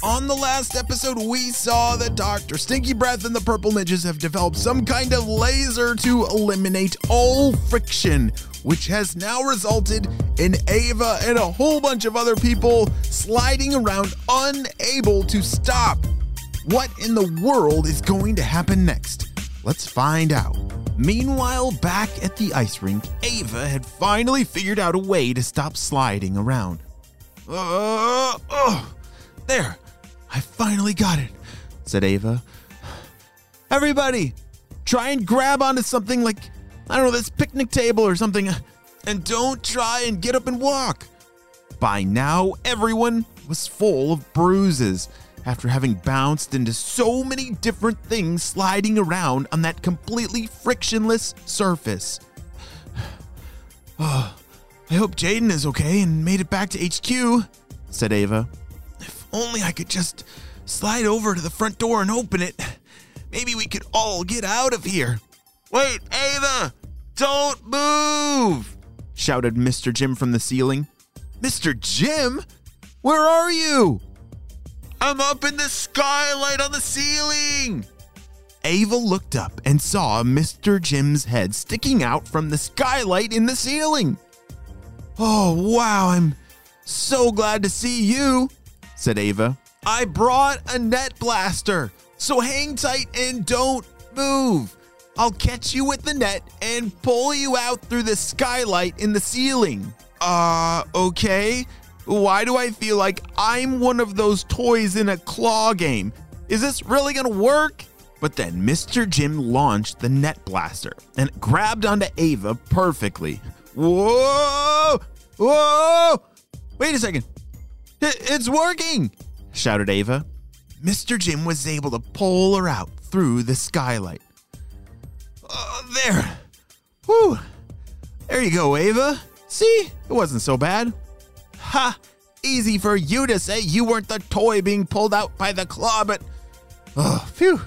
On the last episode, we saw that Dr. Stinky Breath and the Purple Ninjas have developed some kind of laser to eliminate all friction, which has now resulted in Ava and a whole bunch of other people sliding around unable to stop. What in the world is going to happen next? Let's find out. Meanwhile, back at the ice rink, Ava had finally figured out a way to stop sliding around. Uh, oh, there. I finally got it, said Ava. Everybody, try and grab onto something like, I don't know, this picnic table or something, and don't try and get up and walk. By now, everyone was full of bruises after having bounced into so many different things sliding around on that completely frictionless surface. Oh, I hope Jaden is okay and made it back to HQ, said Ava only I could just slide over to the front door and open it. Maybe we could all get out of here. Wait, Ava! Don't move! shouted Mr. Jim from the ceiling. Mr. Jim? Where are you? I'm up in the skylight on the ceiling! Ava looked up and saw Mr. Jim's head sticking out from the skylight in the ceiling. Oh, wow, I'm so glad to see you, said Ava. I brought a net blaster, so hang tight and don't move. I'll catch you with the net and pull you out through the skylight in the ceiling. Uh, okay. Why do I feel like I'm one of those toys in a claw game? Is this really gonna work? But then Mr. Jim launched the net blaster and grabbed onto Ava perfectly. Whoa! Whoa! Wait a second. It's working! shouted Ava. Mr. Jim was able to pull her out through the skylight. Uh, there. Whew. There you go, Ava. See? It wasn't so bad. Ha! Easy for you to say you weren't the toy being pulled out by the claw, but. Oh, phew.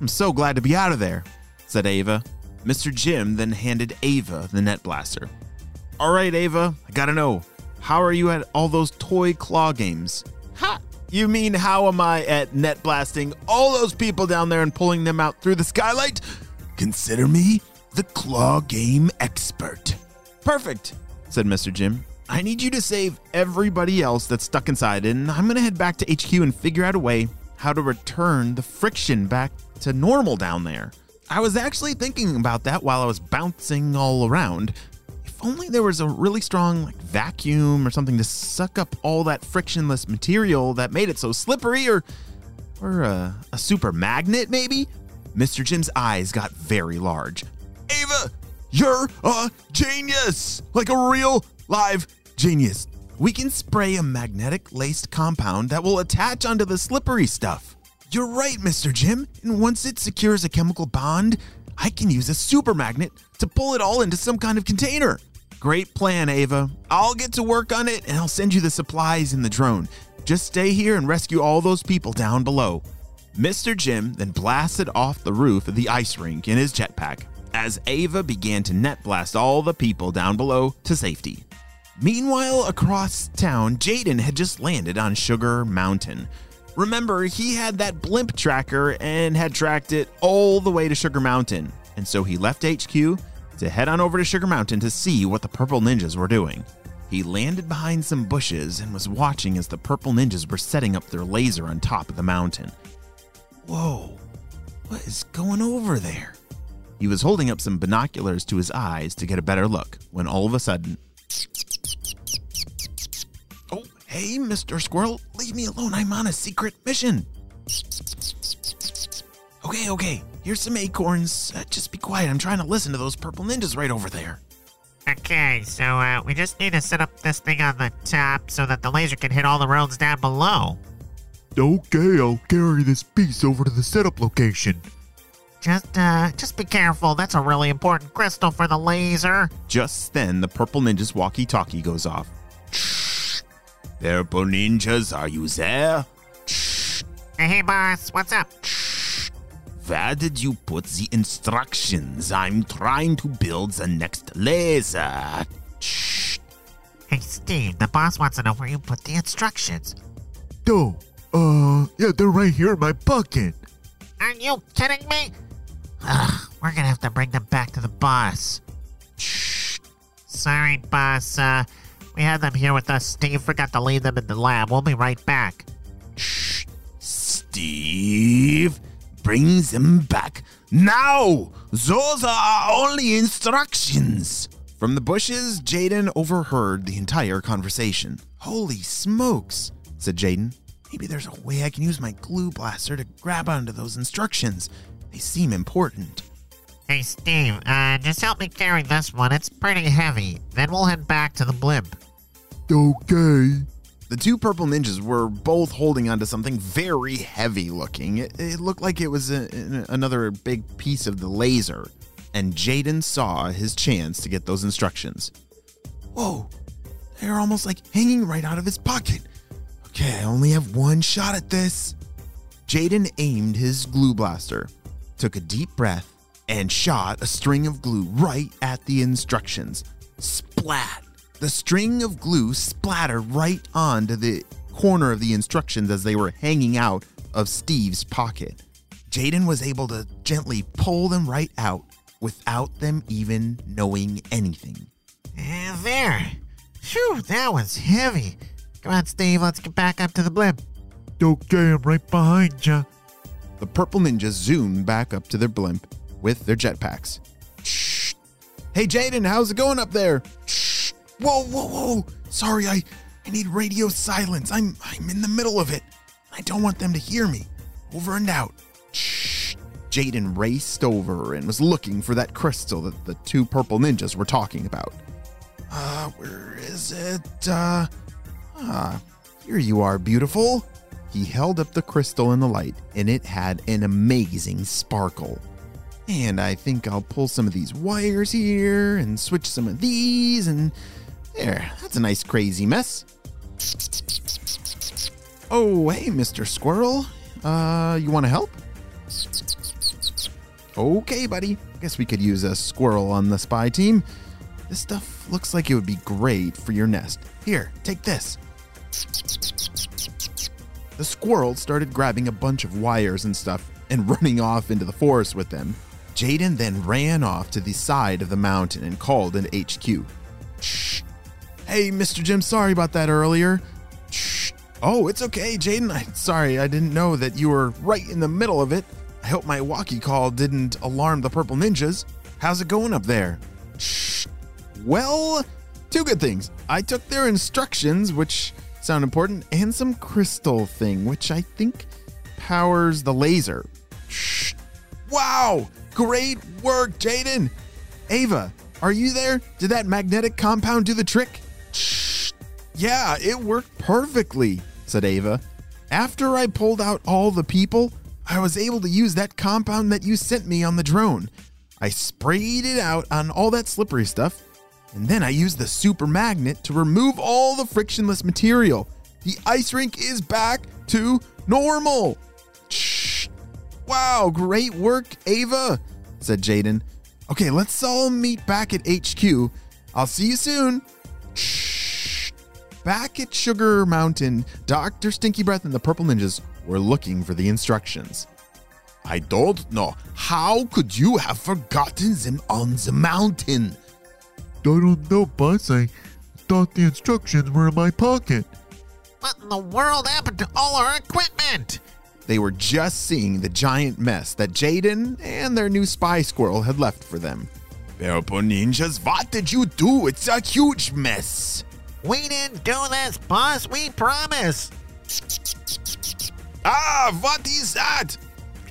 I'm so glad to be out of there, said Ava. Mr. Jim then handed Ava the net blaster. All right, Ava, I gotta know. How are you at all those toy claw games? Ha! You mean how am I at net blasting all those people down there and pulling them out through the skylight? Consider me the claw game expert. Perfect, said Mr. Jim. I need you to save everybody else that's stuck inside, and I'm gonna head back to HQ and figure out a way how to return the friction back to normal down there. I was actually thinking about that while I was bouncing all around only there was a really strong like vacuum or something to suck up all that frictionless material that made it so slippery or or a, a super magnet maybe? Mr jim's eyes got very large. Ava you're a genius! Like a real live genius. We can spray a magnetic laced compound that will attach onto the slippery stuff. You're right mr jim. And once it secures a chemical bond I can use a super magnet to pull it all into some kind of container. Great plan, Ava. I'll get to work on it and I'll send you the supplies in the drone. Just stay here and rescue all those people down below. Mr. Jim then blasted off the roof of the ice rink in his jetpack as Ava began to net blast all the people down below to safety. Meanwhile, across town, Jaden had just landed on Sugar Mountain. Remember, he had that blimp tracker and had tracked it all the way to Sugar Mountain, and so he left HQ to head on over to Sugar Mountain to see what the Purple Ninjas were doing. He landed behind some bushes and was watching as the Purple Ninjas were setting up their laser on top of the mountain. Whoa, what is going over there? He was holding up some binoculars to his eyes to get a better look when all of a sudden. Oh, hey, Mr. Squirrel, leave me alone. I'm on a secret mission. Okay, okay, Here's some acorns. Uh, just be quiet. I'm trying to listen to those purple ninjas right over there. Okay, so uh, we just need to set up this thing on the top so that the laser can hit all the roads down below. Okay, I'll carry this piece over to the setup location. Just, uh, just be careful. That's a really important crystal for the laser. Just then, the purple ninja's walkie talkie goes off. Purple ninjas, are you there? Hey, hey, boss, what's up? Where did you put the instructions? I'm trying to build the next laser. Shh. Hey, Steve, the boss wants to know where you put the instructions. Oh, uh, yeah, they're right here in my pocket. Are you kidding me? Ugh, we're gonna have to bring them back to the boss. Shh. Sorry, boss. Uh, we had them here with us. Steve forgot to leave them in the lab. We'll be right back. Shh. Steve, bring them back now. Those are our only instructions. From the bushes, Jaden overheard the entire conversation. Holy smokes, said Jaden. Maybe there's a way I can use my glue blaster to grab onto those instructions. They seem important. Hey, Steve, uh, just help me carry this one. It's pretty heavy. Then we'll head back to the blimp. Okay. The two purple ninjas were both holding onto something very heavy looking. It, it looked like it was a, a- another big piece of the laser. And Jaden saw his chance to get those instructions. Whoa, they're almost like hanging right out of his pocket. Okay, I only have one shot at this. Jaden aimed his glue blaster, took a deep breath, and shot a string of glue right at the instructions. Splat! The string of glue splattered right onto the corner of the instructions as they were hanging out of Steve's pocket. Jaden was able to gently pull them right out without them even knowing anything. And there. Phew, that was heavy. Come on, Steve, let's get back up to the blimp. Okay, I'm right behind ya. The purple ninjas zoomed back up to their blimp with their jetpacks. Shh. Hey, Jaden, how's it going up there? Shh. Whoa, whoa, whoa. Sorry, I, I need radio silence. I'm, I'm in the middle of it. I don't want them to hear me. Over and out. Shh. Jaden raced over and was looking for that crystal that the two purple ninjas were talking about. Uh, where is it? Uh, ah, here you are, beautiful. He held up the crystal in the light, and it had an amazing sparkle. And I think I'll pull some of these wires here and switch some of these, and there, that's a nice crazy mess. Oh, hey, Mr. Squirrel. Uh, you want to help? Okay, buddy. Guess we could use a squirrel on the spy team. This stuff looks like it would be great for your nest. Here, take this. The squirrel started grabbing a bunch of wires and stuff and running off into the forest with them. Jaden then ran off to the side of the mountain and called an HQ. Shh. Hey, Mr. Jim, sorry about that earlier. Shh. Oh, it's okay, Jaden. Sorry, I didn't know that you were right in the middle of it. I hope my walkie call didn't alarm the purple ninjas. How's it going up there? Shh. Well, two good things. I took their instructions, which sound important, and some crystal thing, which I think powers the laser. Shh. Wow! Great work, Jaden! Ava, are you there? Did that magnetic compound do the trick? Yeah, it worked perfectly, said Ava. After I pulled out all the people, I was able to use that compound that you sent me on the drone. I sprayed it out on all that slippery stuff, and then I used the super magnet to remove all the frictionless material. The ice rink is back to normal. Shh. Wow, great work, Ava, said Jaden. Okay, let's all meet back at HQ. I'll see you soon. Back at Sugar Mountain, Dr. Stinky Breath and the Purple Ninjas were looking for the instructions. I don't know. How could you have forgotten them on the mountain? I don't know, boss. I thought the instructions were in my pocket. What in the world happened to all our equipment? They were just seeing the giant mess that Jaden and their new spy squirrel had left for them. Purple Ninjas, what did you do? It's a huge mess. We didn't do this, boss. We promise. Ah, what is that?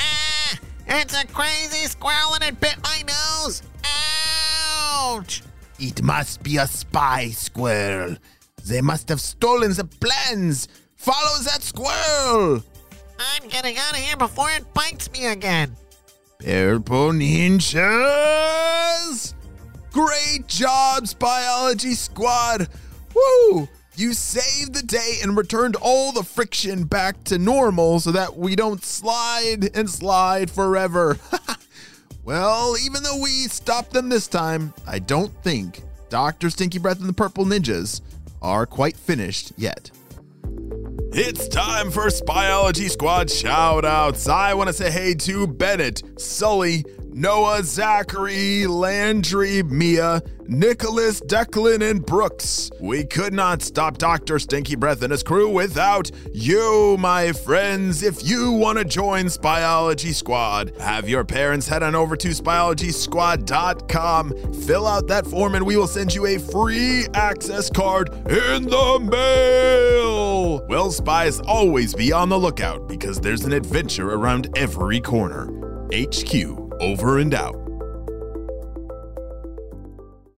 Ah, it's a crazy squirrel and it bit my nose. Ouch! It must be a spy squirrel. They must have stolen the plans. Follow that squirrel. I'm getting out of here before it bites me again. Purple Ninjas! Great jobs, Spyology Squad! Woo! You saved the day and returned all the friction back to normal so that we don't slide and slide forever. well, even though we stopped them this time, I don't think Dr. Stinky Breath and the Purple Ninjas are quite finished yet. It's time for Spyology Squad shoutouts. I want to say hey to Bennett, Sully, Noah, Zachary, Landry, Mia, Nicholas, Declan, and Brooks. We could not stop Dr. Stinky Breath and his crew without you, my friends. If you want to join Spyology Squad, have your parents head on over to spyologysquad.com, fill out that form, and we will send you a free access card in the mail. Well, spies always be on the lookout because there's an adventure around every corner. HQ over and out.